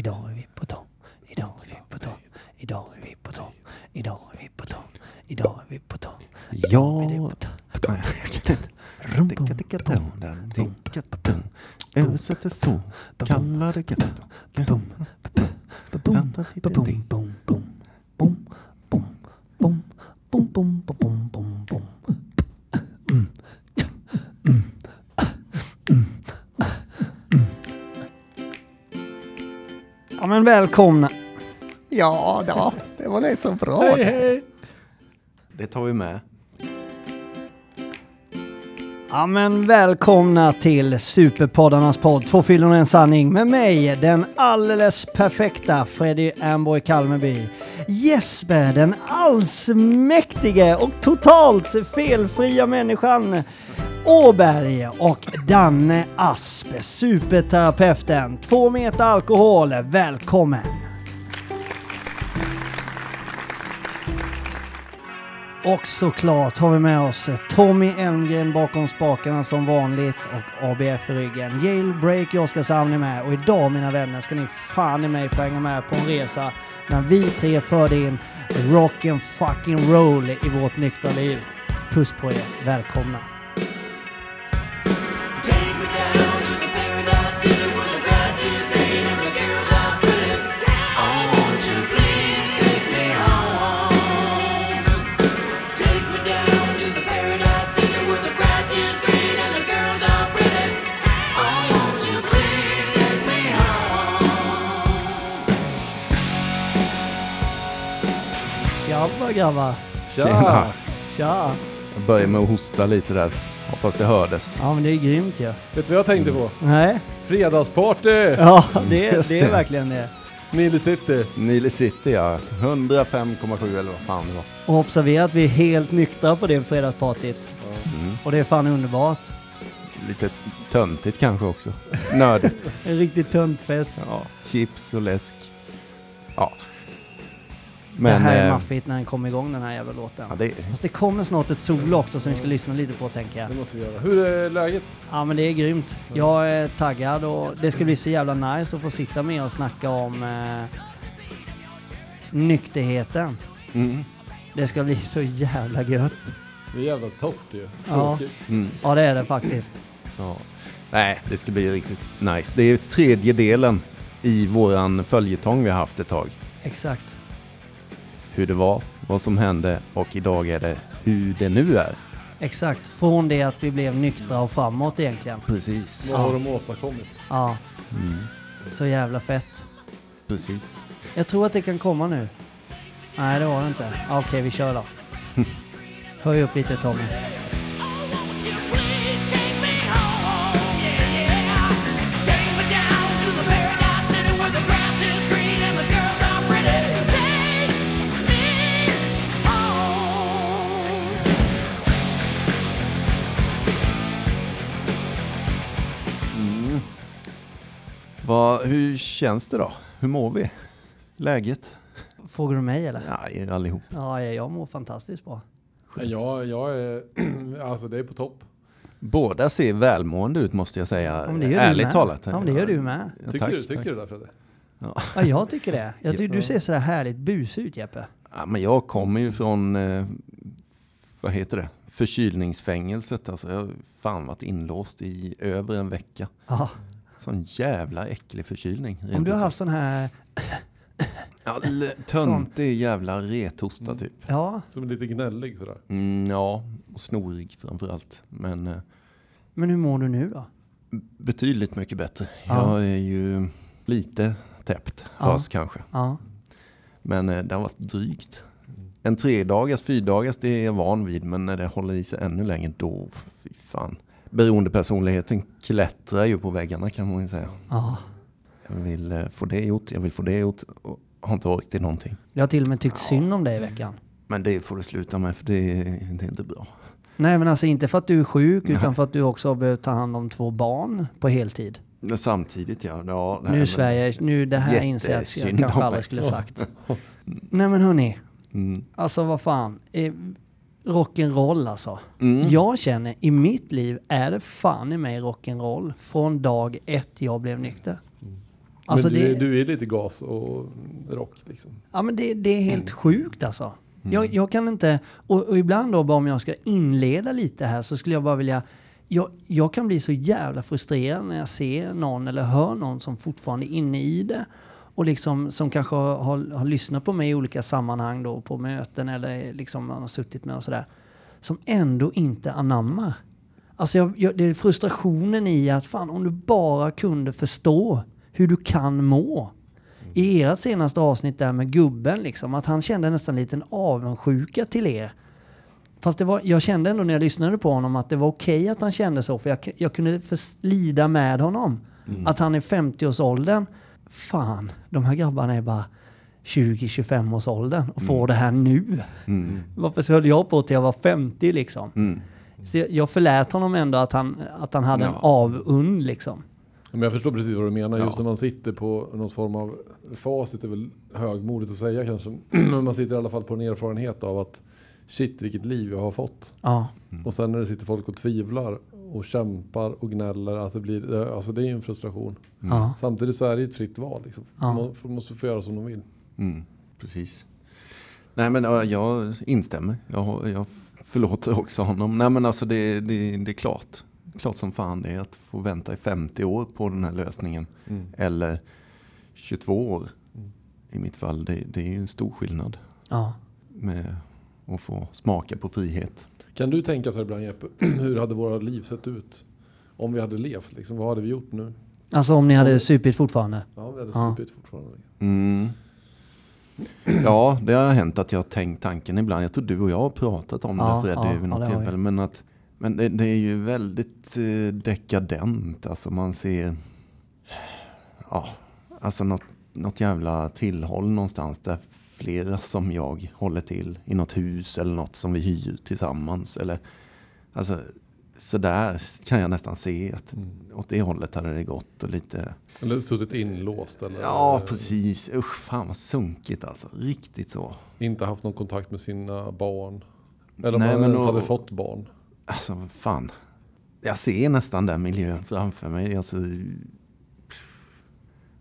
Idag är vi på tå. Idag är vi på tå. Idag är vi på tå. Idag är vi på tå. Idag är vi på tå. Ja, Idag är vi på välkomna. Ja, ja, det var det så bra. Hej hej. Det tar vi med. Ja men välkomna till Superpoddarnas podd Två fyllon och en sanning med mig, den alldeles perfekta Freddy Amboy Kalmeby. Jesper, den allsmäktige och totalt felfria människan Åberg och Danne Asp, superterapeuten. Två meter alkohol, välkommen! Och såklart har vi med oss Tommy Elmgren bakom spakarna som vanligt och ABF i ryggen. Jailbreak i Oskarshamn är med och idag mina vänner ska ni fan i mig få hänga med på en resa när vi tre förde in rock and fucking roll i vårt nyktra liv. Puss på er, välkomna! Tjabba grabbar! Tjena. Tja! Jag börjar med att hosta lite där. Hoppas det hördes. Ja men det är grymt ju. Ja. Vet du vad jag tänkte på? Nej? Fredagsparty! Ja, det, det är det. verkligen det. Nile City. Nile City ja. 105,7 eller vad fan det var. Och observera att vi är helt nyktra på det fredagspartyt. Mm. Och det är fan underbart. Lite töntigt kanske också. Nördigt. En riktigt tunt fest. Ja. Chips och läsk. Ja. Det Men... här är eh, maffigt när den kommer igång den här jävla låten. ja, det, Fast det kommer snart ett solo också som vi ska lyssna lite på tänker jag. Det måste vi göra. Hur är läget? Ja men det är grymt. Jag är taggad och det ska bli så jävla nice att få sitta med och snacka om eh, nykterheten. mm. Det ska bli så jävla gött. Det är jävla torrt ju. Ja. Mm. Ja det är det faktiskt. Ja. Nej, det ska bli riktigt nice. Det är tredje delen i våran följetong vi har haft ett tag. Exakt. Hur det var, vad som hände och idag är det hur det nu är. Exakt. Från det att vi blev nyktra och framåt egentligen. Precis. Vad har de åstadkommit? Ja, Mm. så jävla fett. Precis. Jag tror att det kan komma nu. Nej, det var det inte. Okej, vi kör då. Höj upp lite Tommy. Vad, hur känns det då? Hur mår vi? Läget? Frågar du mig eller? Ja, er allihop. Ja, jag mår fantastiskt bra. Ja, jag är... alltså det är på topp. Båda ser välmående ut måste jag säga. Ja, men det gör du Ärligt med. talat. Ja, men det gör du med. Ja, Tycker tack, du, tycker tack. du det Fredde? Ja, jag tycker det. Jag tycker du ser sådär härligt busig ut Jeppe. Ja, men jag kommer ju från, eh, vad heter det, förkylningsfängelset. Alltså, jag har fan varit inlåst i över en vecka. Ja. Sån jävla äcklig förkylning. Om du har haft sån här... Ja, töntig jävla rethosta typ. Ja, Som är lite gnällig sådär. Mm, ja, och snorig framförallt. Men eh, men hur mår du nu då? betydligt mycket bättre. Ja. Jag är ju lite täppt, Ja. hörs kanske. Ja, Men eh, det har varit drygt. En tredagars, fyrdagars, det är jag van vid. Men när det håller i sig ännu längre, då, fy fan. Beroendepersonligheten klättrar ju på väggarna kan man ju säga. ja. Jag vill eh, få det gjort, jag vill få det gjort. Och har inte ork till någonting. Jag har till och med tyckt synd om dig i veckan. Men det får du sluta med för det, det är inte bra. Nej men alltså inte för att du är sjuk utan för att du också har behövt ta hand om två barn på heltid. Samtidigt ja. ja nej, nu Sverige, nu det här inser jag att jag kanske aldrig skulle sagt. Nej men hörni, Mm. alltså vad fan. Rock'n'roll alltså. Mm. Jag känner i mitt liv är det fan i mig rock'n'roll från dag ett jag blev nykter. Alltså men du, det- du är lite gas och rock liksom. Ja men det, det är helt Mm. sjukt alltså. Jag, jag kan inte, och, och ibland då bara om jag ska inleda lite här så skulle jag bara vilja, jag, jag kan bli så jävla frustrerad när jag ser någon eller hör någon som fortfarande är inne i det och liksom som kanske har, har, har lyssnat på mig i olika sammanhang då på möten eller liksom har suttit med och sådär. Som ändå inte anammar. Alltså jag, jag, det är frustrationen i att fan om du bara kunde förstå hur du kan må. I ert senaste avsnitt där med gubben liksom, att han kände nästan en liten avundsjuka till er. Fast det var, jag kände ändå när jag lyssnade på honom att det var okej att han kände så, för jag, jag kunde lida med honom. Att han är 50-årsåldern. Fan, de här grabbarna är bara 20-25 års åldern och får det här nu. Mm. Varför höll jag på till jag var 50 liksom? Mm. Så jag, förlät honom ändå att han, att han hade en Ja. avund liksom. Men jag förstår precis vad du menar. Just Ja. när man sitter på någon form av facit är väl högmodigt att säga kanske. Men man sitter i alla fall på en erfarenhet av att shit vilket liv jag har fått. Ja, Och sen när det sitter folk och tvivlar och kämpar och gnäller. Alltså det, blir, alltså det är ju en frustration. ja, Samtidigt så är det ju ett fritt val. Liksom. Ja. Man må- måste få göra som de vill. Mm. Precis. Nej men ja, jag instämmer. Jag, jag förlåter också honom. Nej men alltså det, det, det är klart. Klart som fan det är att få vänta i 50 år på den här lösningen. Mm. Eller 22 år. Mm. I mitt fall. Det, det är ju en stor skillnad. ja. Med att få smaka på frihet. Kan du tänka så ibland Jeppe, hur hade våra liv sett ut? Om vi hade levt, liksom, vad hade vi gjort nu? Alltså om ni hade supit fortfarande? Ja, vi hade Ja. supit fortfarande. Mm. Ja, det har hänt att jag har tänkt tanken ibland. Jag tror du och jag har pratat om Ja, det Freddy ja, vid ja, något det vi. tillfälle. Men, att, men det, det är ju väldigt eh, dekadent. Alltså man ser ja, alltså något, något jävla tillhåll någonstans där flera som jag håller till i något hus eller något som vi hyr tillsammans. Eller, alltså, så där kan jag nästan se att Mm. åt det hållet hade det gått. Och lite, Eller suttit inlåst eller ja, precis. Usch, fan vad sunkigt alltså. Riktigt så. inte haft någon kontakt med sina barn. Eller om Nej, man men ens och- hade fått barn. Alltså fan. Jag ser nästan den miljön framför mig. Alltså,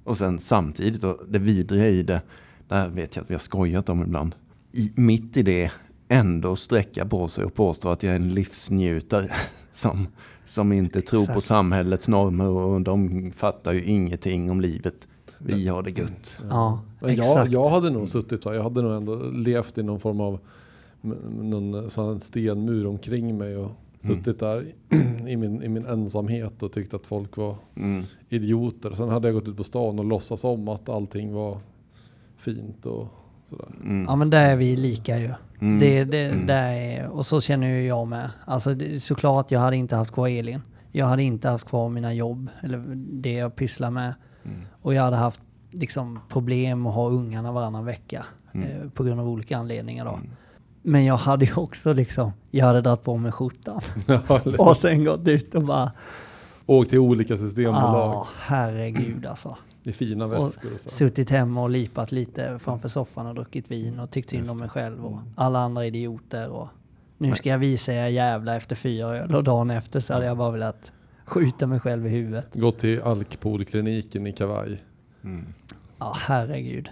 och sen samtidigt, och det vidriga i det, det här vet jag att vi har skojat om ibland. I, mitt i det ändå sträcka på sig och påstå att jag är en livsnjutare som, som inte tror på Exakt. samhällets normer och de fattar ju ingenting om livet. Vi har det gött. Ja, Men jag, exakt. jag hade nog suttit så jag hade nog ändå levt i någon form av någon sån här stenmur omkring mig och suttit där i min, i min ensamhet och tyckt att folk var Mm. idioter. Sen hade jag gått ut på stan och låtsas om att allting var fint och sådär. Mm. Ja men där är vi lika ju. Mm. Det, det, där är, och så känner ju jag med. Alltså det, såklart jag hade inte haft kvar Elin. Jag hade inte haft kvar mina jobb eller det jag pysslar med. Mm. Och jag hade haft liksom problem att ha ungarna varannan vecka. Mm. Eh, på grund av olika anledningar då. Men jag hade ju också liksom, jag hade dragit på mig skjortan. och sen gått ut och bara, Åkt till olika systembolag ja herregud alltså. I fina väskor och så. suttit hemma och lipat lite framför soffan och druckit vin och tyckt synd om mig själv och alla andra idioter. Och nu ska jag visa er jävla efter fyra öl och dagen efter så hade jag bara velat skjuta mig själv i huvudet. Gått till Alkpolkliniken i kavaj. Mm. Ja, herregud.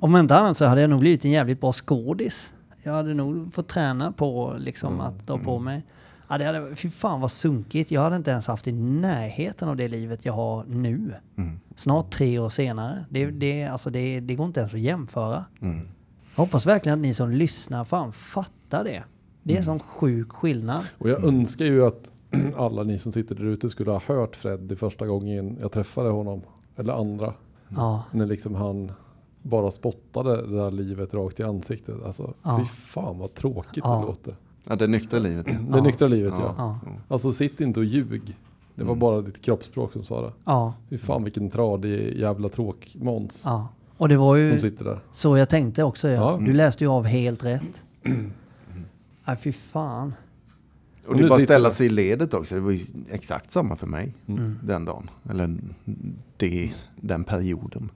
Om inte annat så hade jag nog blivit en jävligt bra skådis. Jag hade nog fått träna på liksom att dra på mig. Ja, det hade, fy fan vad sunkigt. Jag hade inte ens haft i närheten av det livet jag har nu. Mm. Snart tre år senare. Det, det, alltså det, det går inte ens att jämföra. Mm. Jag hoppas verkligen att ni som lyssnar fan fattar det. Det är en sån sjuk skillnad. Och jag önskar ju att alla ni som sitter där ute skulle ha hört Freddy första gången jag träffade honom. Eller andra. Ja, När liksom han bara spottade det där livet rakt i ansiktet. Alltså Ja. fy fan vad tråkigt Ja. det låter. Ja, det nyktra livet. Ja. Det nyktra livet ja. ja, Alltså sitt inte och ljug. Det var Mm. bara ditt kroppsspråk som sa det. ja, Fy fan vilken tradig jävla tråk-Måns. ja. Och det var ju så jag tänkte också. Ja. Ja. Du läste ju av helt rätt. Nej, fy fan. Och Och det är bara att ställa sig i ledet också. Det var ju exakt samma för mig Mm. den dagen. Eller det, den perioden.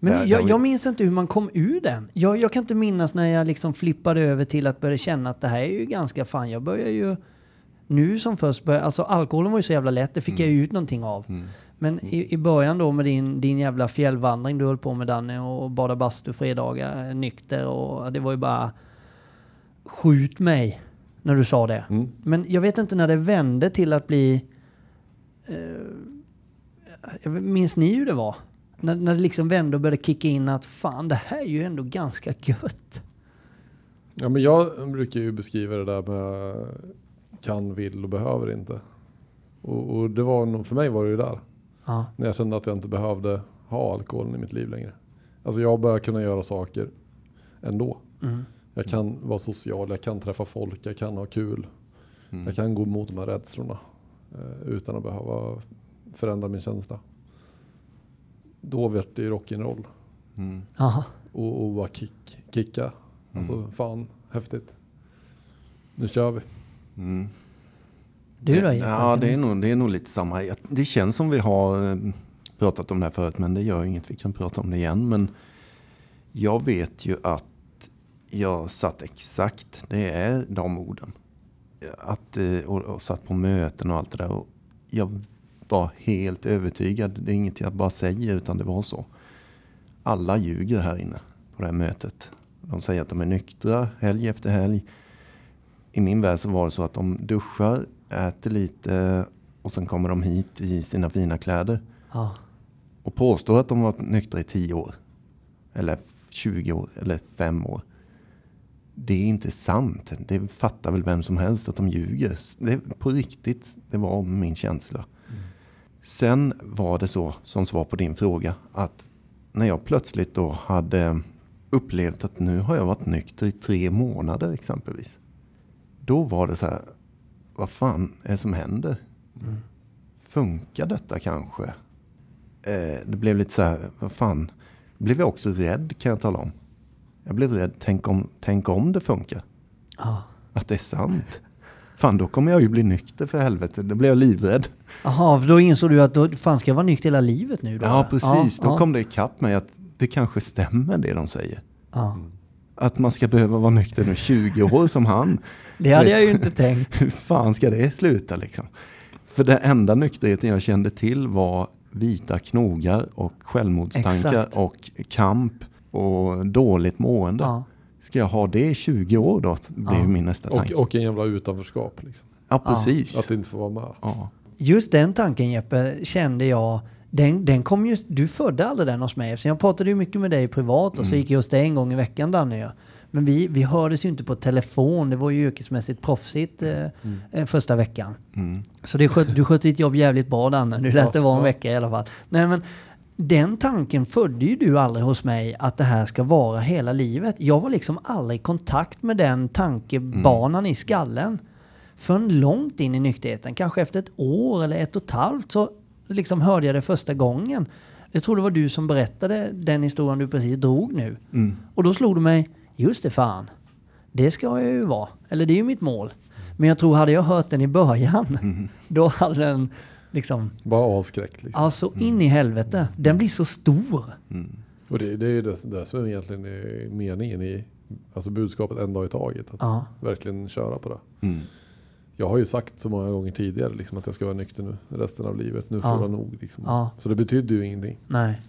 Men jag, jag minns inte hur man kom ur den. Jag, jag kan inte minnas när jag liksom flippade över till att börja känna att det här är ju ganska fan. Jag börjar ju nu som först börja, alltså alkoholen var ju så jävla lätt, det fick jag ju ut någonting av. Mm. Men i, i början då med din, din jävla fjällvandring du höll på med Danne och bada bastu fredagar nykter och det var ju bara skjut mig när du sa det. Mm. Men jag vet inte när det vände till att bli... Eh, minns ni hur det var? När, när det liksom vände och började kicka in att fan det här är ju ändå ganska gött. Ja, men jag brukar ju beskriva det där med kan, vill och behöver inte. Och, och det var nog, för mig var det ju där. Ja, När jag kände att jag inte behövde ha alkoholen i mitt liv längre. Alltså jag började kunna göra saker ändå. mm, Jag kan vara social, jag kan träffa folk, jag kan ha kul. Jag kan gå emot de här rädslorna eh, utan att behöva förändra min känsla. Då vart det ju rock'n'roll Mm. aha. och, och bara kick, kicka. Alltså fan, häftigt. Nu kör vi. Mm. Du då? Ja, det är, nog, det är nog lite samma. Det känns som vi har eh, pratat om det här förut, men det gör inget. Vi kan prata om det igen. Men jag vet ju att jag satt exakt, det är de orden. Att, eh, och, och satt på möten och allt det där. Och jag var helt övertygad. Det är inget jag bara säger, utan det var så. Alla ljuger här inne på det här mötet. De säger att de är nyktra helg efter helg. I min värld så var det så att de duschar, äter lite och sen kommer de hit i sina fina kläder Ja, och påstår att de var nyktra i 10 år. Eller 20 år eller 5 år. Det är inte sant. Det fattar väl vem som helst att de ljuger. Det på riktigt, det var min känsla. Sen var det så, som svar på din fråga, att när jag plötsligt då hade upplevt att nu har jag varit nykter i tre månader exempelvis. Då var det så här, vad fan är det som händer? Funkar detta kanske? Eh, det blev lite så här, vad fan. Blev jag också rädd kan jag tala om. Jag blev rädd, tänk om, tänk om det funkar. ja. Att det är sant. Fan, då kommer jag ju bli nykter för helvete. Då blev jag livrädd. Jaha, då insåg du att då fan ska jag vara nykter hela livet nu då? Ja, precis. då ja, kom det ikapp mig att det kanske stämmer det de säger. Ja. Att man ska behöva vara nykter nu 20 år som han. Det hade jag ju inte tänkt. Hur fan ska det sluta liksom? För den enda nykterheten jag kände till var vita knogar och självmordstankar Exakt. och kamp och dåligt mående. Ja. Ska jag ha det i 20 år då? Det blir Ja. min nästa Och, tanke. och en jävla utanförskap. Liksom. ja, precis. Att inte få vara med. Ja. Just den tanken Jeppe kände jag, den, den kom ju, du födde aldrig den hos mig. Jag pratade ju mycket med dig privat och så gick just det en gång i veckan Danne. ju. Men vi, vi hördes ju inte på telefon, det var ju yrkesmässigt proffsigt eh, eh, första veckan. Mm. Så det sköt, du skötte ditt jobb jävligt bra Danne, du lät det vara en vecka i alla fall. Nej men den tanken födde ju du aldrig hos mig att det här ska vara hela livet. Jag var liksom aldrig i kontakt med den tankebanan i skallen. Förrän långt in i nykterheten, kanske efter ett år eller ett och ett halvt så liksom hörde jag det första gången. Jag tror det var du som berättade den historien du precis drog nu. Mm. Och då slog det mig, just det fan, det ska jag ju vara. Eller det är ju mitt mål. Men jag tror hade jag hört den i början, då hade den liksom, Bara avskräckt. Liksom. alltså in i helvete. Den blir så stor. Och det, det är ju det, det som egentligen är meningen i alltså budskapet en dag i taget. Att Ja. verkligen köra på det. Jag har ju sagt så många gånger tidigare liksom, att jag ska vara nykter nu resten av livet. Nu får Ja. vara nog. Liksom. Ja. Så det betyder ju ingenting Nej.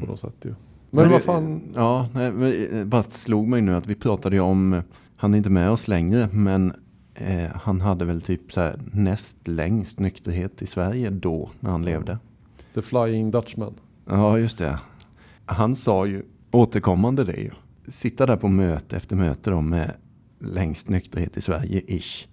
på något sätt. Ju. Men, vi- vad fan. Ja, nej, men, eh, bara slog mig nu att vi pratade ju om, eh, han är inte med oss längre, men eh, han hade väl typ så här näst längst nykterhet i Sverige då, när han levde. The Flying Dutchman. Ja, just det. Han sa ju återkommande det ju. Sitta där på möte efter möte då med längst nykterhet i Sverige, ish.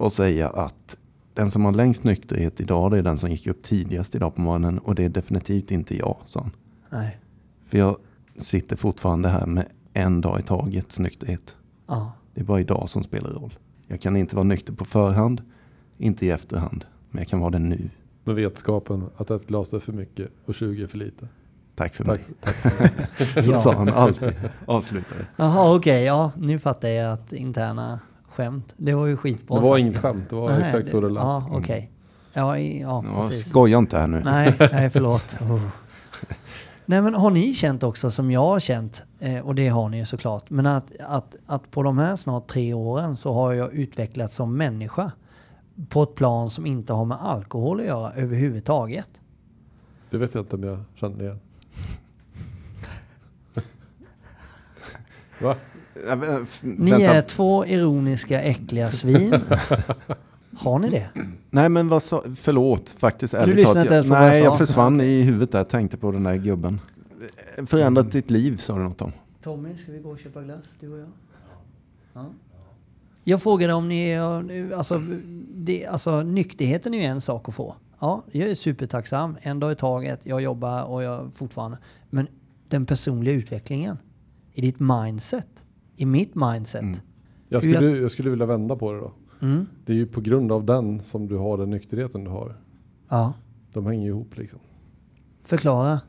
Och säga att den som har längst nykterhet idag, det är den som gick upp tidigast idag på morgonen. Och det är definitivt inte jag, sa han. Nej. För jag sitter fortfarande här med en dag i taget nykterhet. Ja. Det är bara idag som spelar roll. Jag kan inte vara nykter på förhand, inte i efterhand. Men jag kan vara det nu. Med vetskapen att ett glas är för mycket och 20 är för lite. Tack för Tack. mig. Så Ja. sa han alltid. Avslutade. Jaha okej, ja nu fattar jag att interna skämt. Det var ju skitbra det var sagt. inget skämt, det var Nej, exakt så det lät. Ja okej. Ja, i- ja, Ja, precis. skoja inte här nu. Nej, nej förlåt. Oh. Nej men har ni känt också som jag har känt, eh, och det har ni ju såklart, men att, att, att på de här snart tre åren så har jag utvecklats som människa på ett plan som inte har med alkohol att göra överhuvudtaget. Det vet jag inte om jag känner igen. Va? Ni är två ironiska äckliga svin. Har ni det? Nej men vad sa, förlåt faktiskt. ärligt lyssnade inte ens på vad jag Nej, sa. jag försvann i huvudet där, tänkte på den där gubben. Förändrat ditt liv sa du något om. Tommy, ska vi gå och köpa glass, du och jag? Ja. Jag frågade om ni... Alltså, det, alltså, nykterheten är ju en sak att få. Ja, jag är supertacksam. En dag i taget. Jag jobbar och jag fortfarande... Men den personliga utvecklingen. I ditt mindset. I mitt mindset. Mm. Jag skulle, jag skulle vilja vända på det då. Mm. Det är ju på grund av den som du har den nykterheten du har. Ja. De hänger ju ihop liksom. Förklara.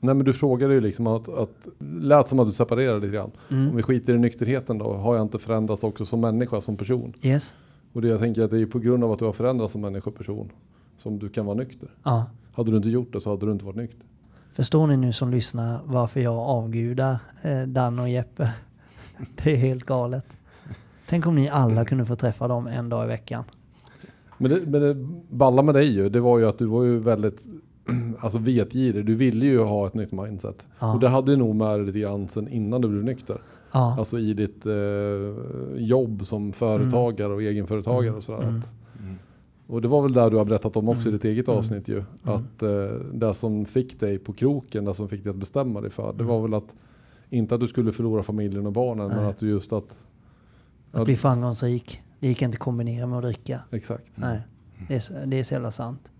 Nej men du frågade ju liksom att, att lät som att du separerade lite grann. Mm. Om vi skiter i nykterheten då, har jag inte förändrats också som människa, som person? Yes. Och det jag tänker att det är ju på grund av att du har förändrats som människa och person som du kan vara nykter. Ja. Hade du inte gjort det så hade du inte varit nykter. Förstår ni nu som lyssnar varför jag avgudar eh, Dan och Jeppe? Det är helt galet. Tänk om ni alla kunde få träffa dem en dag i veckan. Men det, men det balla med dig ju, det var ju att du var ju väldigt alltså vetgirig. Du ville ju ha ett nytt mindset. Ja. Och det hade ju nog med dig lite grann sen innan du blev nykter. Ja. Alltså i ditt eh, jobb som företagare och egenföretagare och sådär. Mm. Och det var väl där du har berättat om också i ditt eget Mm. avsnitt ju. Att eh, det som fick dig på kroken, det som fick dig att bestämma dig för. Det Mm. var väl att, inte att du skulle förlora familjen och barnen, men Nej. att du just att, Att bli framgångsrik, det gick inte att kombinera med att dricka. exakt. Nej, det är, det är så jävla sant.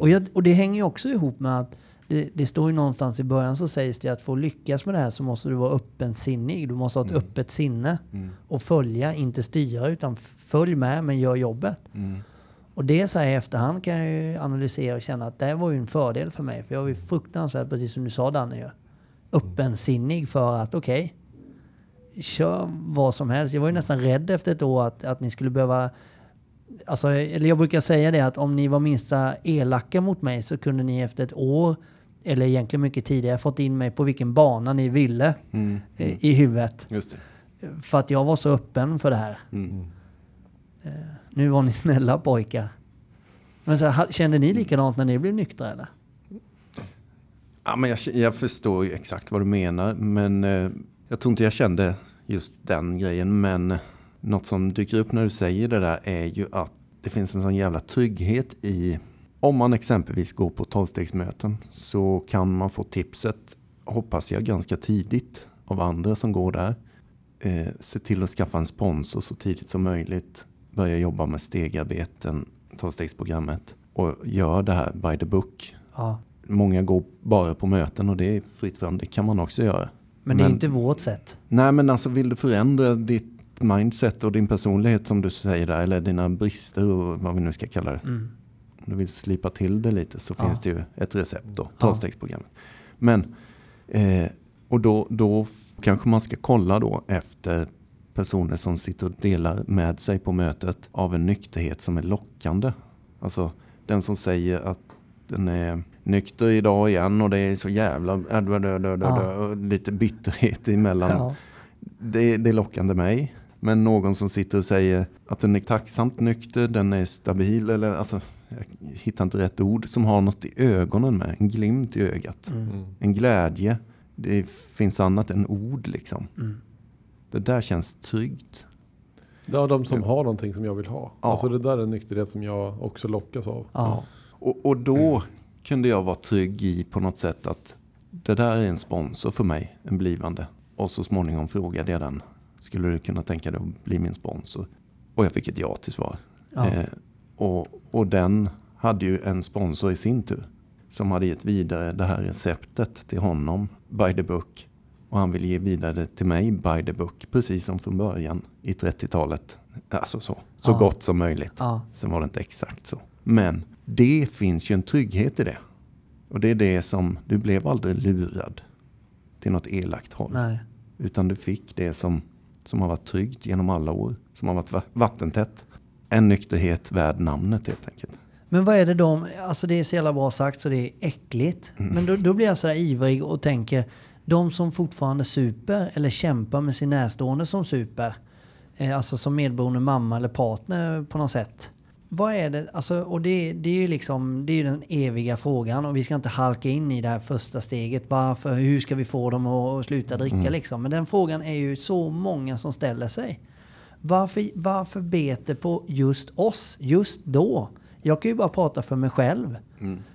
Och, jag, och det hänger ju också ihop med att det, det står ju någonstans i början så sägs det att för att lyckas med det här så måste du vara öppensinnig. Du måste ha ett öppet sinne och följa, inte styra utan följ med men gör jobbet. Och det så här i efterhand kan jag ju analysera och känna att det var ju en fördel för mig. För jag var ju fruktansvärt, precis som du sa Danne öppensinnig för att okej, kör vad som helst. Jag var ju nästan rädd efter ett år att, att ni skulle behöva Alltså, eller jag brukar säga det att om ni var minsta elaka mot mig så kunde ni efter ett år, eller egentligen mycket tidigare, fått in mig på vilken bana ni ville Mm. i huvudet. Just det. För att jag var så öppen för det här. Mm. Eh, Nu var ni snälla pojkar. Men så, kände ni likadant när ni blev nyktra eller? Ja, men jag, jag förstår ju exakt vad du menar, men eh, jag tror inte jag kände just den grejen. Men eh, något som dyker upp när du säger det där är ju att det finns en sån jävla trygghet i om man exempelvis går på tolvstegsmöten så kan man få tipset, hoppas jag, ganska tidigt av andra som går där. Eh, se till att skaffa en sponsor så tidigt som möjligt. Börja jobba med stegarbeten, tolvstegsprogrammet och gör det här by the book. Ja. Många går bara på möten och det är fritt fram. Det kan man också göra. Men det är inte vårt sätt. Nej men alltså vill du förändra ditt mindset och din personlighet som du säger där. Eller dina brister och vad vi nu ska kalla det. Mm. Om du vill slipa till det lite så Ja. finns det ju ett recept då. Tolvstegsprogrammet. Men eh, och då, då kanske man ska kolla då efter personer som sitter och delar med sig på mötet av en nykterhet som är lockande. Alltså den som säger att den är nykter idag igen och det är så jävla äh, dö, dö, dö, dö, Ja. dö, och lite bitterhet emellan. Ja. Det, det är lockande mig. Men någon som sitter och säger att den är tacksamt nykter, den är stabil eller alltså jag hittar inte rätt ord som har något i ögonen med, en glimt i ögat, Mm. en glädje. Det finns annat än ord liksom. Mm. Det där känns tryggt. Det är de som har någonting som jag vill ha. Ja. Alltså det där är en nykterhet som jag också lockas av. Ja. Och, och då kunde jag vara trygg i på något sätt att det där är en sponsor för mig, en blivande. Och så småningom frågade jag den, skulle du kunna tänka dig att bli min sponsor? Och jag fick ett ja till svar. Ja. Eh, och, och den hade ju en sponsor i sin tur. Som hade gett vidare det här receptet till honom, by the book. Och han ville ge vidare det till mig, by the book. Precis som från början i 30-talet. Alltså så, så Ja. gott som möjligt. Ja. Sen var det inte exakt så. Men det finns ju en trygghet i det. Och det är det som, du blev aldrig lurad till något elakt håll. Nej. Utan du fick det som, som har varit tryggt genom alla år. Som har varit va- vattentätt. En nykterhet värd namnet helt enkelt. Men vad är det de, alltså det är så jävla bra sagt så det är äckligt. Men då, då blir jag så där ivrig och tänker, de som fortfarande super eller kämpar med sin närstående som super, eh, alltså som medberoende mamma eller partner på något sätt. Vad är det, alltså, och det, det är ju liksom, det är den eviga frågan och vi ska inte halka in i det här första steget. Varför, hur ska vi få dem att sluta dricka liksom? Men den frågan är ju så många som ställer sig. Varför, varför beter på just oss, just då? Jag kan ju bara prata för mig själv.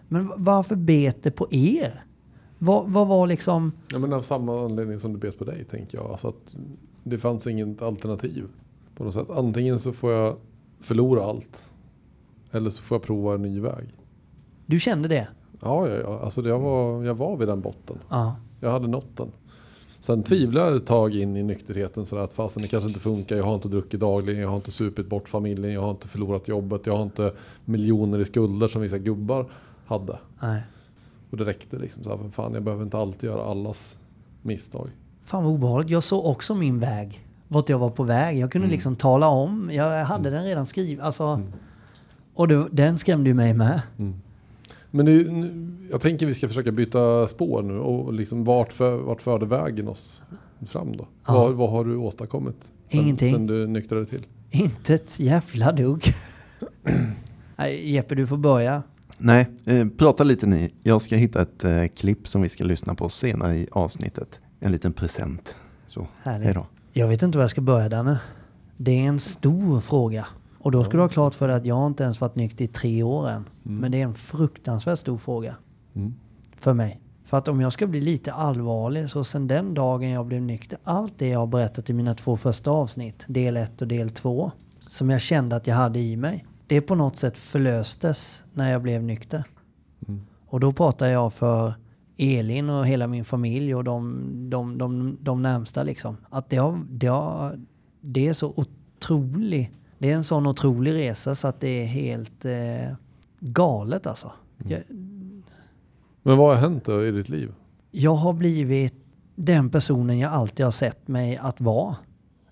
Men varför beter på er? Vad, vad var liksom... Ja, men av samma anledning som det bet på dig tänker jag. Alltså att det fanns inget alternativ. På något sätt. Antingen så får jag förlora allt. Eller så får jag prova en ny väg. Du kände det? Ja, ja, ja. Alltså jag, var, jag var vid den botten. Ja. Jag hade nått den. Sen tvivlade jag ett tag in i nykterheten sådär att fasen det kanske inte funkar. Jag har inte druckit dagligen, jag har inte supit bort familjen, jag har inte förlorat jobbet, jag har inte miljoner i skulder som vissa gubbar hade. Nej. Och det räckte liksom. Så här, fan jag behöver inte alltid göra allas misstag. Fan vad obehagligt. Jag såg också min väg. Vart jag var på väg. Jag kunde liksom tala om. Jag hade den redan skriven. Alltså, Och det, den skrämde ju mig med. Men det, jag tänker vi ska försöka byta spår nu och liksom vart, för, vart förde vägen oss fram då? Ja. Vad, vad har du åstadkommit? Sen, Ingenting. Sen du nyktrade till? Inte ett jävla dugg. Nej, Jeppe, du får börja. Nej, eh, prata lite ni. Jag ska hitta ett eh, klipp som vi ska lyssna på senare i avsnittet. En liten present. Så, Härligt. hej då. Jag vet inte var jag ska börja, Danne. Det är en stor fråga. Och då ska du ha klart för dig att jag har inte ens varit nykter i tre år än. Men det är en fruktansvärt stor fråga. Mm. För mig. För att om jag ska bli lite allvarlig så sen den dagen jag blev nykter, allt det jag har berättat i mina två första avsnitt, del 1 och del 2, som jag kände att jag hade i mig, det på något sätt förlöstes när jag blev nykter. Och då pratar jag för Elin och hela min familj och de, de, de, de närmsta liksom. Att det, har, det, har, det är så otrolig, det är en sån otrolig resa så att det är helt eh, galet alltså. Jag, Men vad har hänt då i ditt liv? jag har blivit den personen jag alltid har sett mig att vara.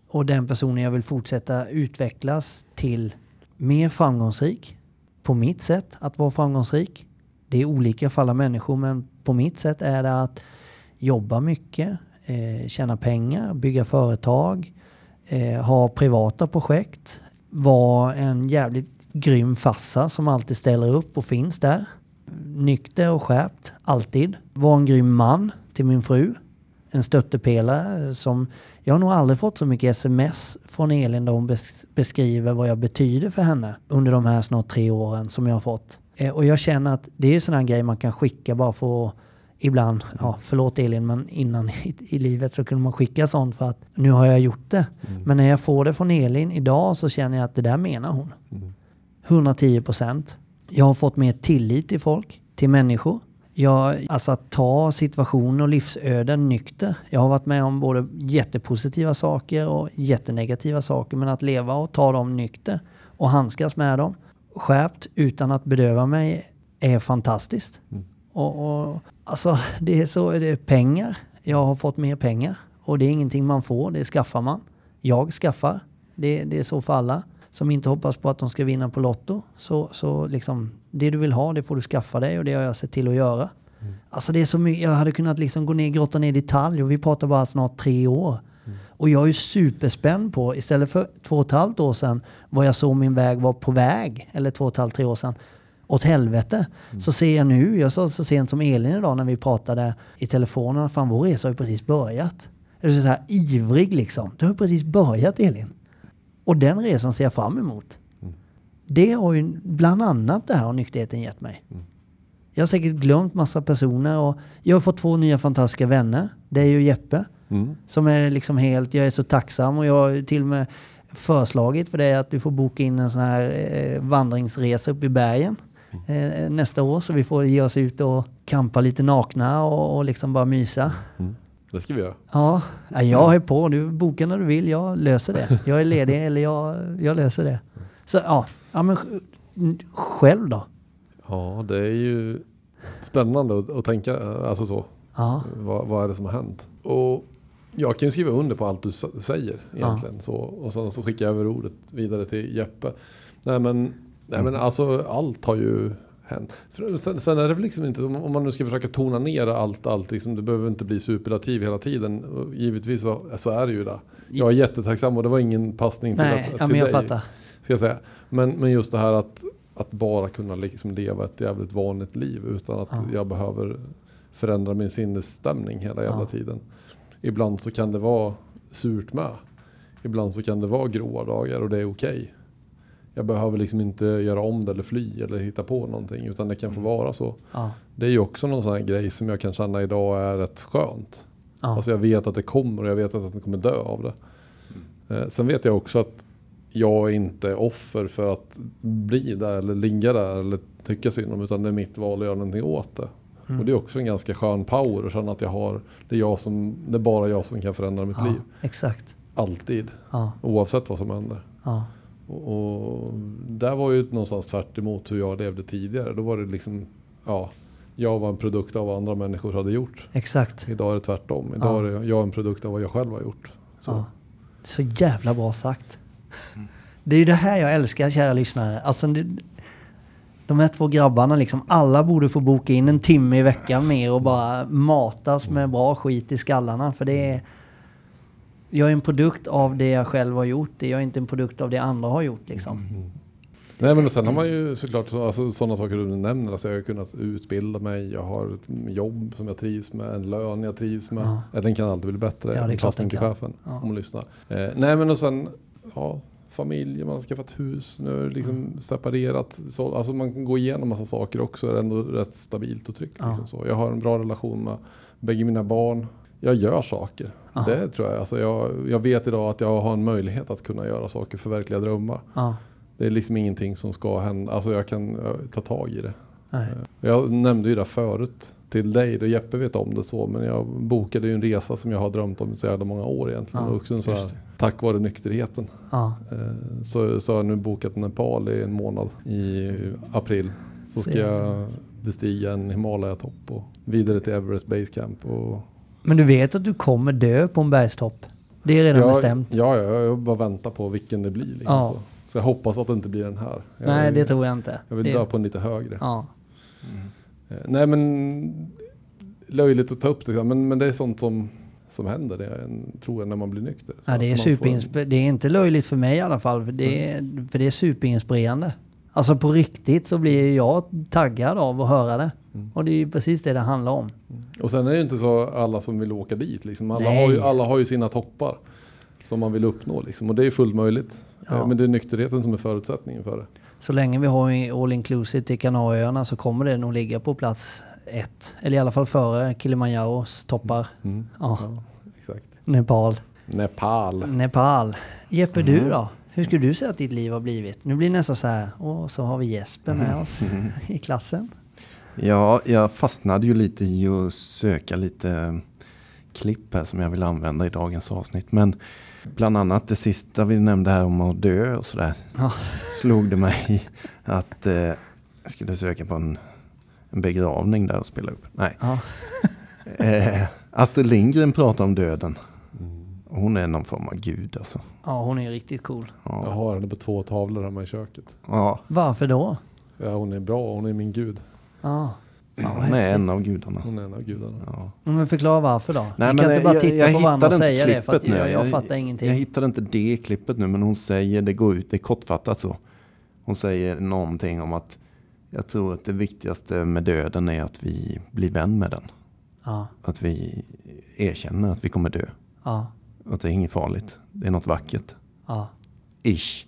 Och den personen jag vill fortsätta utvecklas till mer framgångsrik. På mitt sätt att vara framgångsrik. Det är olika för alla människor men på mitt sätt är det att jobba mycket, eh, tjäna pengar, bygga företag, eh, ha privata projekt, vara en jävligt grym farsa som alltid ställer upp och finns där. Nykter och skärpt, alltid. Var en grym man till min fru. En stöttepelare eh, som... Jag har nog aldrig fått så mycket sms från Elin där hon beskriver vad jag betyder för henne under de här snart tre åren som jag har fått. Eh, och jag känner att det är sådana här grejer man kan skicka bara för att ibland, ja förlåt Elin, men innan i, i livet så kunde man skicka sånt för att nu har jag gjort det. Men när jag får det från Elin idag så känner jag att det där menar hon. 110 procent. Jag har fått mer tillit till folk, till människor. Jag, alltså att ta situationer och livsöden nykter. Jag har varit med om både jättepositiva saker och jättenegativa saker. Men att leva och ta dem nykter och handskas med dem skärpt utan att bedöva mig är fantastiskt. Och, och, alltså det är så, det är pengar. Jag har fått mer pengar. Och det är ingenting man får, det skaffar man. Jag skaffar. Det, det är så för alla som inte hoppas på att de ska vinna på Lotto. Så, så liksom, det du vill ha, det får du skaffa dig och det har jag sett till att göra. Alltså det är så mycket, jag hade kunnat liksom gå ner, grotta ner i detalj och vi pratar bara snart tre år. Och jag är superspänd på, istället för två och ett halvt år sedan, vad jag såg min väg var på väg, eller två och ett halvt, tre år sedan, åt helvete. Så ser jag nu, jag sa så sent som Elin idag när vi pratade i telefonen, fan vår resa har ju precis börjat. Jag är så här ivrig liksom. Det har ju precis börjat Elin. Och den resan ser jag fram emot. Det har ju bland annat det här har nykterheten gett mig. Jag har säkert glömt massa personer och jag har fått två nya fantastiska vänner. Det är ju Jeppe Mm. som är liksom helt, jag är så tacksam och jag har till och med förslagit för dig att du får boka in en sån här eh, vandringsresa upp i bergen eh, nästa år så vi får ge oss ut och kampa lite nakna och, och liksom bara mysa. Det ska vi göra. Ja, ja, jag är på. Du bokar när du vill. Jag löser det. Jag är ledig eller jag, jag löser det. Så ja, ja men sj- själv då? Ja, det är ju spännande att, att tänka alltså så. Ja, Vad, vad är det som har hänt? Och jag kan ju skriva under på allt du säger egentligen. Så, och sen så skickar jag över ordet vidare till Jeppe. Nej men, nej, men alltså allt har ju hänt. Sen, sen är det väl liksom inte, om man nu ska försöka tona ner allt, allt liksom, det behöver inte bli superlativ hela tiden. Och givetvis så, så är det ju det. Jag är jättetacksam och det var ingen passning till, nej, att, ja, till men jag dig. fattar. Ska jag säga. Men, men just det här att, att bara kunna liksom leva ett jävligt vanligt liv utan att Ja. jag behöver förändra min sinnesstämning hela jävla Ja. tiden. Ibland så kan det vara surt med. Ibland så kan det vara gråa dagar och det är okej. Jag behöver liksom inte göra om det eller fly eller hitta på någonting utan det kan få vara så. Ja. Det är ju också någon sån här grej som jag kan känna idag är rätt skönt. Ja. Alltså jag vet att det kommer och jag vet att jag kommer dö av det. Eh, sen vet jag också att jag inte är offer för att bli där eller ligga där eller tycka synd om utan det är mitt val att göra någonting åt det. Mm. Och det är också en ganska skön power att känna att jag har, det är, jag som, det är bara jag som kan förändra mitt ja. liv. Exakt. Alltid. Ja. Oavsett vad som händer. Ja. Och, där var ju någonstans tvärt emot hur jag levde tidigare. Då var det liksom, ja, jag var en produkt av vad andra människor hade gjort. Exakt. Idag är det tvärtom. Idag Ja. är jag en produkt av vad jag själv har gjort. Så. Ja. Så jävla bra sagt. Det är ju det här jag älskar, kära lyssnare. Alltså, det, de här två grabbarna, liksom, alla borde få boka in en timme i veckan mer och bara matas med bra skit i skallarna. För det är... Jag är en produkt av det jag själv har gjort. Jag är inte en produkt av det andra har gjort. Liksom. Nej men sen har man ju såklart så, alltså, sådana saker du nämner. Alltså, jag har kunnat utbilda mig, jag har ett jobb som jag trivs med, en lön jag trivs med. Ja. Ja. Den kan alltid bli bättre. Ja, det är klart den till kan. chefen Ja. om man lyssnar. Eh, nej men och sen, ja, familj, man har skaffat hus, nu är det liksom Mm. separerat. Så, alltså man kan gå igenom massa saker också, är ändå rätt stabilt och tryggt. Liksom så. Jag har en bra relation med bägge mina barn. Jag gör saker. Ja. Det tror jag. Alltså jag. Jag vet idag att jag har en möjlighet att kunna göra saker, förverkliga drömmar. Ja. Det är liksom ingenting som ska hända. Alltså jag kan eh, ta tag i det. Nej. Jag nämnde ju det förut till dig, då Jeppe vet om det så. Men jag bokade ju en resa som jag har drömt om i så jävla många år egentligen. Ja, och också så här, tack vare nykterheten. Ja. Eh, Så, så har jag nu bokat Nepal i en månad i april. Så ska jag bestiga en Himalaya-topp och vidare till Everest Base Camp. Och Men du vet att du kommer dö på en bergstopp? Det är redan jag, bestämt. Ja, ja, jag bara väntar på vilken det blir. Liksom, Ja. så. jag hoppas att det inte blir den här. Jag, Nej, det tror jag inte. jag vill det, dö på en lite högre. Ja. Eh, Nej men löjligt att ta upp det, men, men det är sånt som, som händer det, är tror jag när man blir nykter. Ja, det, är en- det är inte löjligt för mig i alla fall, för det är, för det är superinspirerande. Alltså på riktigt så blir jag taggad av att höra det. Mm. Och det är ju precis det det handlar om. Och sen är det ju inte så alla som vill åka dit. Liksom. Alla, Nej. har ju, alla har ju sina toppar som man vill uppnå. Liksom. Och det är fullt möjligt. Ja. Eh, Men det är nykterheten som är förutsättningen för det. Så länge vi har all inclusive till Kanarieöarna så kommer det nog ligga på plats ett. Eller i alla fall före Kilimanjaros toppar. Ja, Ja, exakt. Nepal. Nepal. Nepal. Jeppe, du Mm. då? Hur skulle du säga att ditt liv har blivit? Nu blir det nästan så här, och så har vi Jesper med oss i klassen. Ja, jag fastnade ju lite i att söka lite klipp här som jag vill använda i dagens avsnitt. Men bland annat det sista vi nämnde här om att dö och sådär. Ja. Slog det mig att eh, jag skulle söka på en, en begravning där och spela upp. Nej. Ja. Eh, Astrid Lindgren pratar om döden. Hon är någon form av gud alltså. ja, hon är riktigt cool. Jag Ja. har henne på två tavlor hemma i köket. Ja, Varför då? Ja, hon är bra, hon är min gud. Ja. Ja, hon är en av gudarna. Hon är en av gudarna. Ja. Men förklara varför då? Nej, vi kan men, inte bara jag- titta jag på varandra och säga det för att klippet jag, nu. jag fattar ingenting. Jag hittade inte det klippet nu men hon säger, det går ut, det är kortfattat så. Hon säger någonting om att jag tror att det viktigaste med döden är att vi blir vän med den. Ja, Att vi erkänner att vi kommer dö. ja, Att det är inget farligt. Det är något vackert. ja. Ish.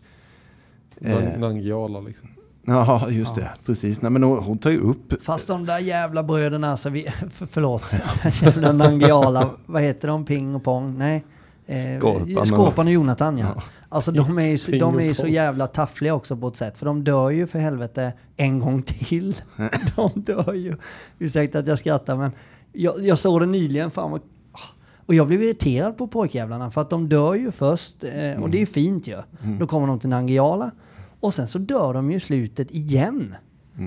Eh. Nangiala liksom. Ja, just det. Precis. Nej, men hon, hon tar ju upp... Fast de där jävla bröderna, alltså vi, för, förlåt, jävla Nangiala, vad heter de? Ping och Pong? Nej. Eh, Skorpan och- Skorpan och Jonathan ja. Ja. Alltså de är ju, de är ju så jävla taffliga också på ett sätt. För de dör ju för helvete en gång till. De dör ju. Ursäkta att jag skrattar men jag, jag såg det nyligen. Fan vad, och jag blev irriterad på pojkjävlarna för att de dör ju först. Eh, och det är ju fint ju. Då kommer de till Nangiala. Och sen så dör de ju i slutet igen.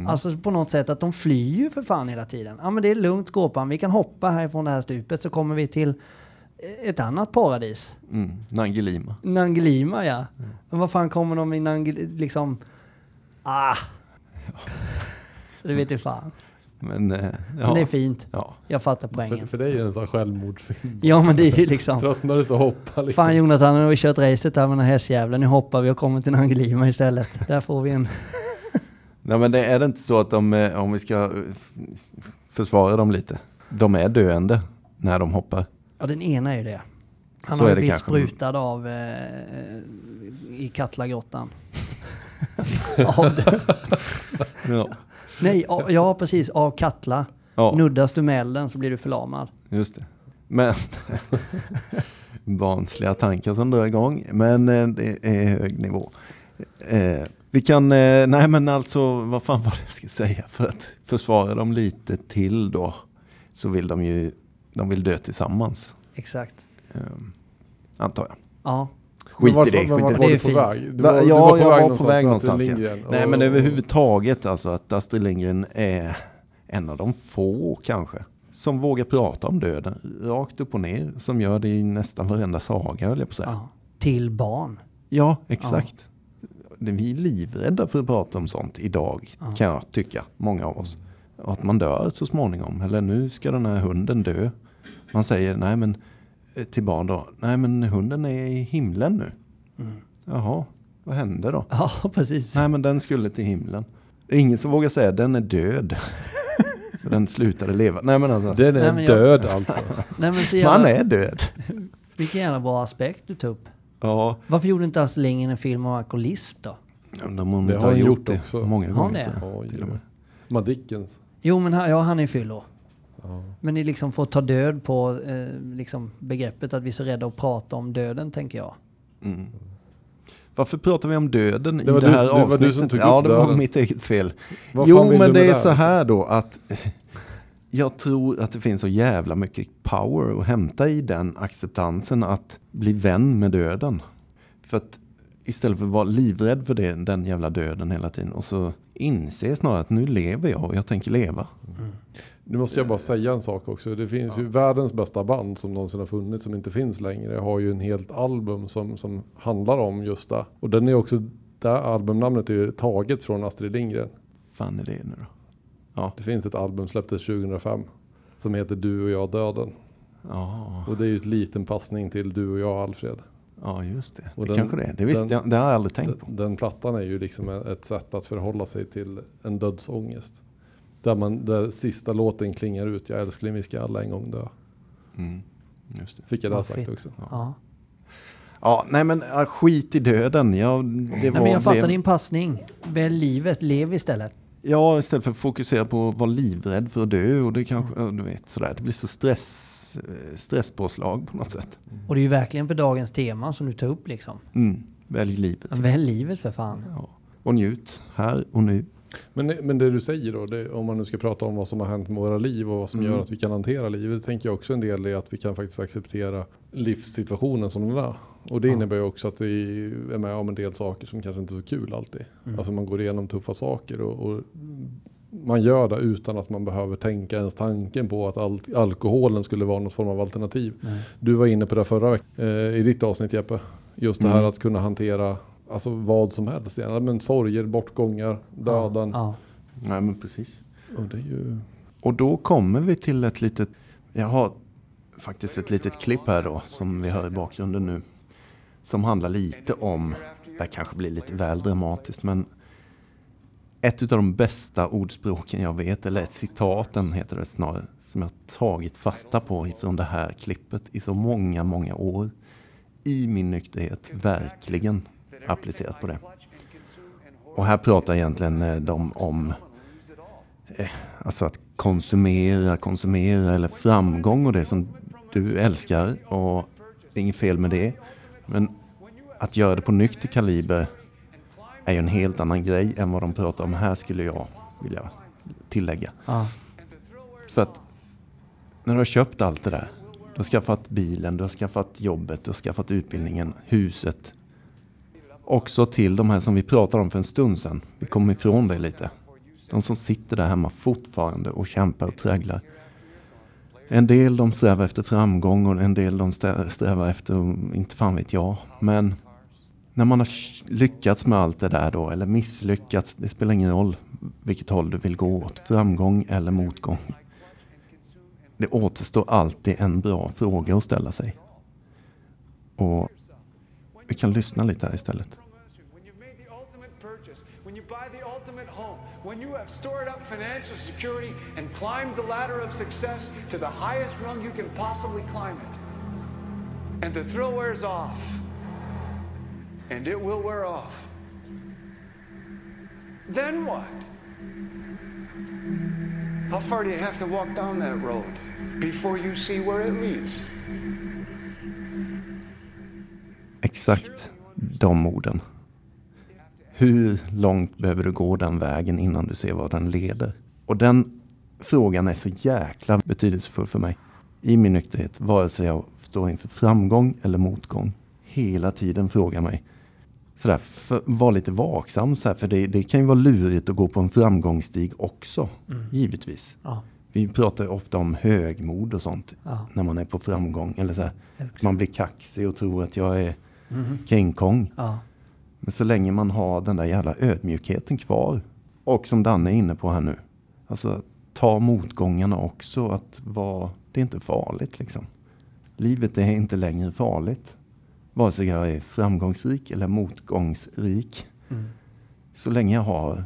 Alltså på något sätt att de flyr ju för fan hela tiden. Ja men det är lugnt Skåpan, vi kan hoppa härifrån det här stupet så kommer vi till ett annat paradis. Mm, Nangilima. Nangilima ja. Men vad fan kommer de i Nangilima, liksom... Ah! Det vet du fan. Men eh, Men ja. det är fint. ja. Jag fattar För, poängen. för dig är det en sån här självmordsfilm. Ja men det är ju liksom. Tröttnar du så hoppa liksom. Fan Jonathan, nu har vi kört racet där med den här hästjäveln. Nu hoppar vi och kommer till Angelima istället. Där får vi en... Nej men det är det inte så att de, eh, om vi ska eh, försvara dem lite, de är döende när de hoppar. Ja den ena är ju det. Han Så har är ju det blivit kanske. sprutad av eh, i Katlagrottan. av det. Ja, Nej, ja precis. Av Katla. ja Nuddas du med elden så blir du förlamad. just det. Men barnsliga tankar som drar igång, men eh, det är hög nivå. Eh, vi kan, eh, nej men alltså vad fan var det jag ska säga för att försvara dem lite till då så vill de ju, de vill dö tillsammans. Exakt. Eh, antar jag. Ja. Skit vart, i det, skit vart var Det är du på väg? Du Va- var, du ja, var på jag väg var på väg någonstans, ja. Nej men överhuvudtaget alltså att Astrid Lindgren är en av de få kanske som vågar prata om döden rakt upp och ner. Som gör det i nästan varenda saga höll jag på att säga. ja. Till barn. Ja, exakt. Det- Vi är livrädda för att prata om sånt idag kan jag tycka, många av oss. Att man dör så småningom. Eller nu ska den här hunden dö. Man säger nej men till barn då. Nej men hunden är i himlen nu. Jaha, vad hände då? Ja, precis. Nej men den skulle till himlen. Det är ingen som vågar säga den är död. För den slutade leva. Nej men alltså. Den är Nej, men jag- död alltså. Nej, men så Man jävla, är död. Vilken jävla bra aspekt du tog upp. Ja, Varför gjorde inte Astrid Lindgren en film om alkoholism då? de har, Det har han gjort gjort det också. många Har gånger. det? Oj, till och med. Madickens. Jo, men han, ja, han är fyllo. Ja. Men ni liksom får ta död på eh, liksom begreppet att vi är så rädda att prata om döden, tänker jag. Mm. Varför pratar vi om döden Det i var det du- här det var du avsnittet? som tog ja, upp det var döden. mitt eget fel. Vad jo, men det är det så här, här då att jag tror att det finns så jävla mycket power att hämta i den acceptansen att bli vän med döden. För att istället för att vara livrädd för det, den jävla döden hela tiden och så inse snarare att nu lever jag och jag tänker leva. Nu måste jag bara säga en sak också. Det finns ju världens bästa band som någonsin har funnits som inte finns längre. Har ju en helt album som, som handlar om just det. Och den är också, det albumnamnet är ju taget från Astrid Lindgren. fan är det nu då? Det finns ett album släpptes 2005 som heter Du och jag döden. Ja, Och det är ju ett liten passning till Du och jag Alfred. ja just det. Och det den- kanske det är. Det, visste den- jag, det har jag aldrig tänkt på. Den, den plattan är ju liksom ett sätt att förhålla sig till en dödsångest. Där, man, där sista låten klingar ut, jag älskling vi ska alla en gång dö. Mm, just det. Fick jag det sagt också. Ja. Ja, nej men äh, skit i döden. Ja, det Nej, var, men jag fattar blev- din passning. Välj livet, lev istället. Ja, istället för att fokusera på att vara livrädd för att dö och det kanske, ja, du vet sådär, det blir så stress, eh, stresspåslag på något sätt. Och det är ju verkligen för dagens tema som du tar upp liksom. Mm, välj livet. Välj livet för fan. Ja. Och njut, här och nu. Men, men det du säger då, det, om man nu ska prata om vad som har hänt med våra liv och vad som Mm. gör att vi kan hantera livet, tänker jag också en del i att vi kan faktiskt acceptera livssituationen som den är. Och det Ja. innebär ju också att vi är med om en del saker som kanske inte är så kul alltid. Mm. Alltså man går igenom tuffa saker och, och man gör det utan att man behöver tänka ens tanken på att al alkoholen skulle vara något form av alternativ. Nej. Du var inne på det förra veckan eh, i ditt avsnitt Jeppe. Just det här Mm. att kunna hantera alltså, vad som helst. Ja, men sorger, bortgångar, döden. Ja. Nej men precis. Och det är ju... Och då kommer vi till ett litet, jag har faktiskt ett litet klipp här då som vi hör i bakgrunden nu. Som handlar lite om, det här kanske blir lite väl dramatiskt men ett av de bästa ordspråken jag vet, eller ett citaten heter det snarare, som jag har tagit fasta på ifrån det här klippet i så många, många år. I min nykterhet, verkligen applicerat på det. Och här pratar egentligen eh, de om eh, alltså att konsumera, konsumera eller framgång och det som du älskar och det är inget fel med det. Men att göra det på nykter kaliber är ju en helt annan grej än vad de pratar om här skulle jag vilja tillägga. Ja. För att när du har köpt allt det där, du har skaffat bilen, du har skaffat jobbet, du har skaffat utbildningen, huset. Också till de här som vi pratade om för en stund sedan. Vi kom ifrån det lite. De som sitter där hemma fortfarande och kämpar och tragglar. En del de strävar efter framgång och en del de strävar efter, inte fan vet jag. Men när man har lyckats med allt det där då, eller misslyckats, det spelar ingen roll vilket håll du vill gå åt, framgång eller motgång. Det återstår alltid en bra fråga att ställa sig. Och vi kan lyssna lite här istället. When you've made the ultimate purchase, when you buy the ultimate home, when you have stored up financial security and climbed the ladder of success to the highest rung you can possibly climb it, and the thrill wears off, and it will wear off, then what? How far do you have to walk down that road before you see where it leads? Exakt de orden. Hur långt behöver du gå den vägen innan du ser vad den leder? Och den frågan är så jäkla betydelsefull för mig i min nykterhet, vare sig jag står inför framgång eller motgång. Hela tiden frågar mig. Sådär, för, var lite vaksam, så här, för det, det kan ju vara lurigt att gå på en framgångsstig också, givetvis. Ja. Vi pratar ofta om högmod och sånt Ja. när man är på framgång. Eller så man blir kaxig och tror att jag är King Kong. Ja. Men så länge man har den där jävla ödmjukheten kvar. Och som Danne är inne på här nu. Alltså ta motgångarna också. Att vara, det är inte farligt liksom. Livet är inte längre farligt. Vare sig jag är framgångsrik eller motgångsrik. Så länge jag har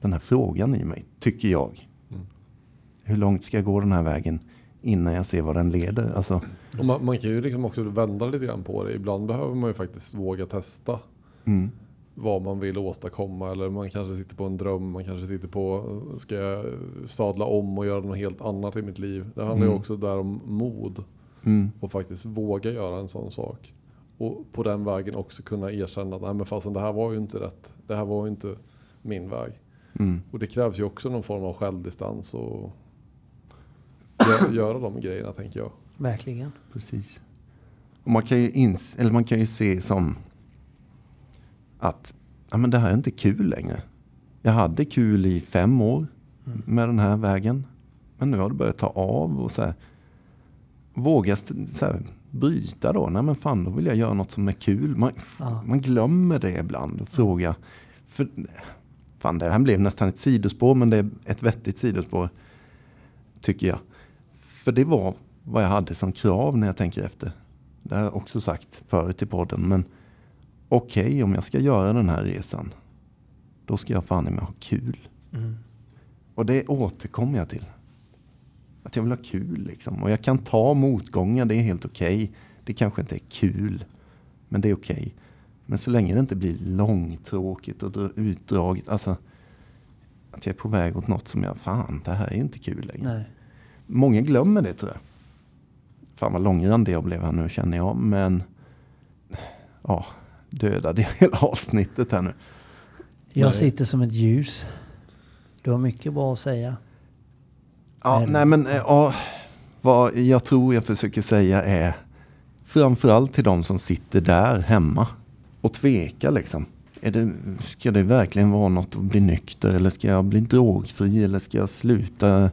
den här frågan i mig, tycker jag. Hur långt ska jag gå den här vägen innan jag ser vad den leder? Alltså, Och man, man kan ju liksom också vända lite grann på det. Ibland behöver man ju faktiskt våga testa mm, vad man vill åstadkomma. Eller man kanske sitter på en dröm. Man kanske sitter på, ska jag sadla om och göra något helt annat i mitt liv? Det handlar ju Mm. också där om mod. mm, Och faktiskt våga göra en sån sak. Och på den vägen också kunna erkänna att nej men fasen det här var ju inte rätt. Det här var ju inte min väg. mm. Och det krävs ju också någon form av självdistans och gö- göra de grejerna tänker jag. Verkligen. Precis. Och man kan ju, ins eller man kan ju se som att ja, men det här är inte kul längre. Jag hade kul i fem år med den här vägen. Men nu har det börjat ta av och så här. Våga så här, bryta då. Nej men fan, då vill jag göra något som är kul. Man, Ja. man glömmer det ibland och fråga. För, fan, det här blev nästan ett sidospår, men det är ett vettigt sidospår. Tycker jag. För det var vad jag hade som krav när jag tänker efter. Det har jag också sagt förut i podden. Men okej, om jag ska göra den här resan. Då ska jag fan i mig ha kul. Mm. Och det återkommer jag till. Att jag vill ha kul liksom. Och jag kan ta motgångar, det är helt okej. Det kanske inte är kul. Men det är okej. Men så länge det inte blir långtråkigt och dra- utdraget. Alltså att jag är på väg åt något som jag, fan det här är ju inte kul längre. Nej. Många glömmer det tror jag. Fan vad långrandig jag blev här nu känner jag. Men ja, dödade jag hela avsnittet här nu. Jag Nej. sitter som ett ljus. Du har mycket bra att säga. Ja, Eller- nej men eh, ja, vad jag tror jag försöker säga är framförallt till de som sitter där hemma och tvekar liksom. Är det, ska det verkligen vara något att bli nykter eller ska jag bli drogfri eller ska jag sluta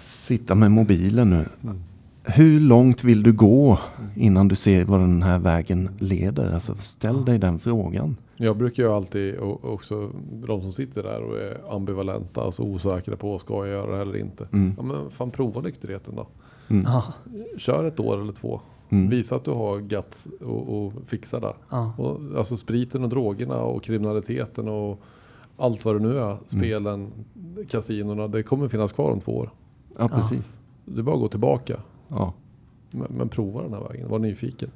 sitta med mobilen nu? Hur långt vill du gå innan du ser vad den här vägen leder? Alltså ställ dig den frågan. Jag brukar ju alltid och också de som sitter där och är ambivalenta, alltså osäkra på ska jag göra det eller inte. Mm. Ja men fan prova nykterheten då. Ja. Kör ett år eller två. Mm. Visa att du har guts och, och fixa det. Ja. Och, alltså spriten och drogerna och kriminaliteten och allt vad det nu Mm. är. Spelen, kasinorna, det kommer finnas kvar om två år. Ja, precis. Det är bara att gå tillbaka. Ja. Men, men prova den här vägen, var nyfiken.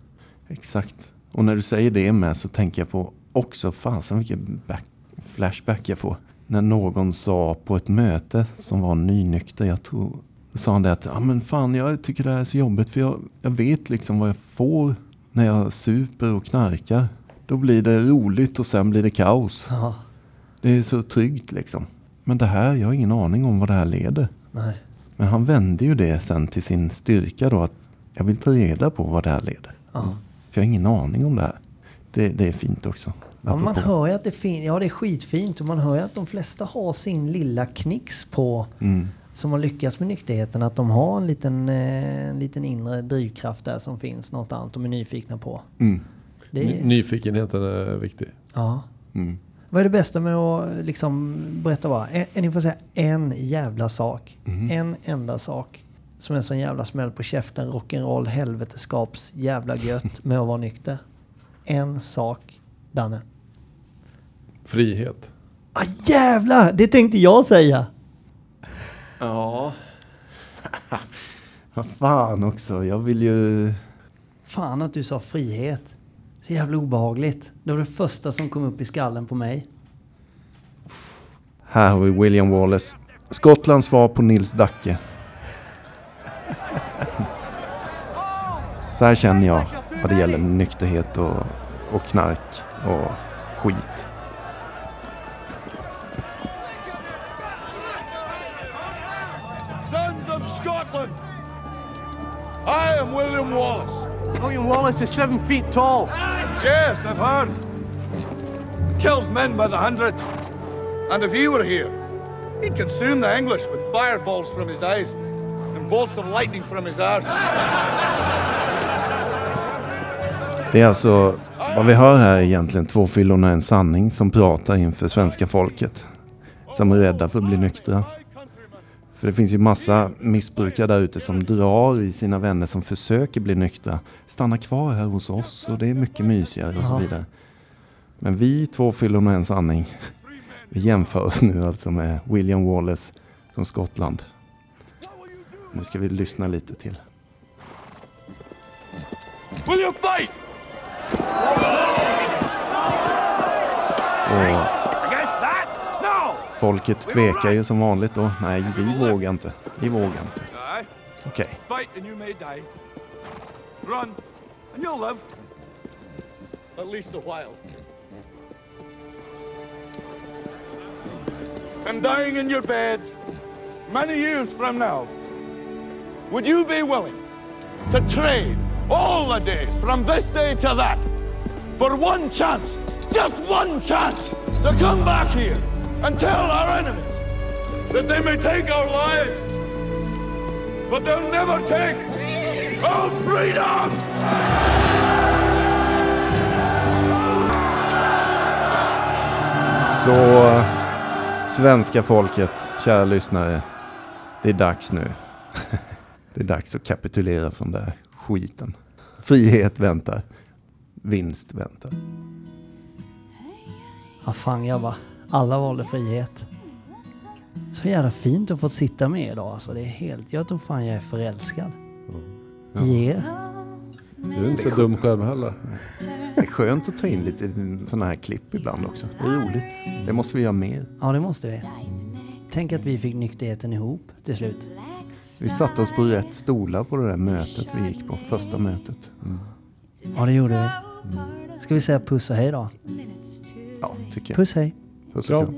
Exakt. Och när du säger det med så tänker jag på också, fasen vilken back, flashback jag får. När någon sa på ett möte som var nynykter, jag tror, sa han det att, ja men fan jag tycker det här är så jobbigt för jag, jag vet liksom vad jag får när jag super och knarkar. Då blir det roligt och sen blir det kaos. Ja. Det är så tryggt liksom. Men det här, jag har ingen aning om vad det här leder. Nej. Men han vände ju det sen till sin styrka då att jag vill ta reda på vad det här leder. Ja. För jag har ingen aning om det här. Det, det är fint också. Ja, man hör ju att det finns, ja det är skitfint och man hör ju att de flesta har sin lilla knix på Mm. som har lyckats med nykterheten. Att de har en liten, eh, en liten inre drivkraft där som finns, något annat de är nyfikna på. Mm. Det Ny- är, Nyfikenheten är viktig. ja. Mm. Vad är det bästa med att liksom berätta bara? En, ni får säga en jävla sak. En enda sak. Som en sån jävla smäll på käften, rock'n'roll, helveteskaps, jävla gött med att vara nykter. En sak, Danne. Frihet. Ah jävlar! Det tänkte jag säga! Ja. Vad fan också, jag vill ju... Fan att du sa frihet. Så jävla obehagligt. Det var det första som kom upp i skallen på mig. Här har vi William Wallace. Skottlands svar på Nils Dacke. Så här känner jag vad det gäller nykterhet och, och knark och skit. Sons of Scotland, I am William Wallace. William Wallace is seven feet tall. Yes, I've heard. Kills men by the hundred. And if he were here, he'd consume the English with fireballs from his eyes and bolts of lightning from his arse. Det är alltså, vad vi hör här är egentligen två fyllon och en sanning som pratar inför svenska folket. Som är rädda för att bli nyktra. För det finns ju massa missbrukare där ute som drar i sina vänner som försöker bli nyktra. Stanna kvar här hos oss och det är mycket mysigare och så vidare. Men vi två fyllon och en sanning. Vi jämför oss nu alltså med William Wallace från Skottland. Nu ska vi lyssna lite till. Will you fight? Och! Folket tvekar ju som vanligt då. Nej, vi vågar inte. Vi vågar inte. Okej. Die. Run and you'll live. At least a while. And dying in your beds many years from now, would you be willing to trade all the days from this day to that for one chance, just one chance, to come back here and tell our enemies that they may take our lives but they'll never take our freedom! Så svenska folket, kära lyssnare. Det är dags nu. Det är dags att kapitulera från den där skiten. Frihet väntar. Vinst väntar. Ja, fan grabbar. Alla valde frihet. Så jävla fint att få sitta med idag alltså. Det är helt... Jag tror fan jag är förälskad. I er. Du är inte så dum själv heller. Det är skönt att ta in lite sådana här klipp ibland också. Det är roligt. Det måste vi göra mer. Ja, det måste vi. Tänk att vi fick nykterheten ihop till slut. Vi satte oss på rätt stolar på det där mötet vi gick på. Första mötet. Ja, det gjorde vi. Ska vi säga puss och hej då? Ja, tycker jag. Puss hej. Puss och.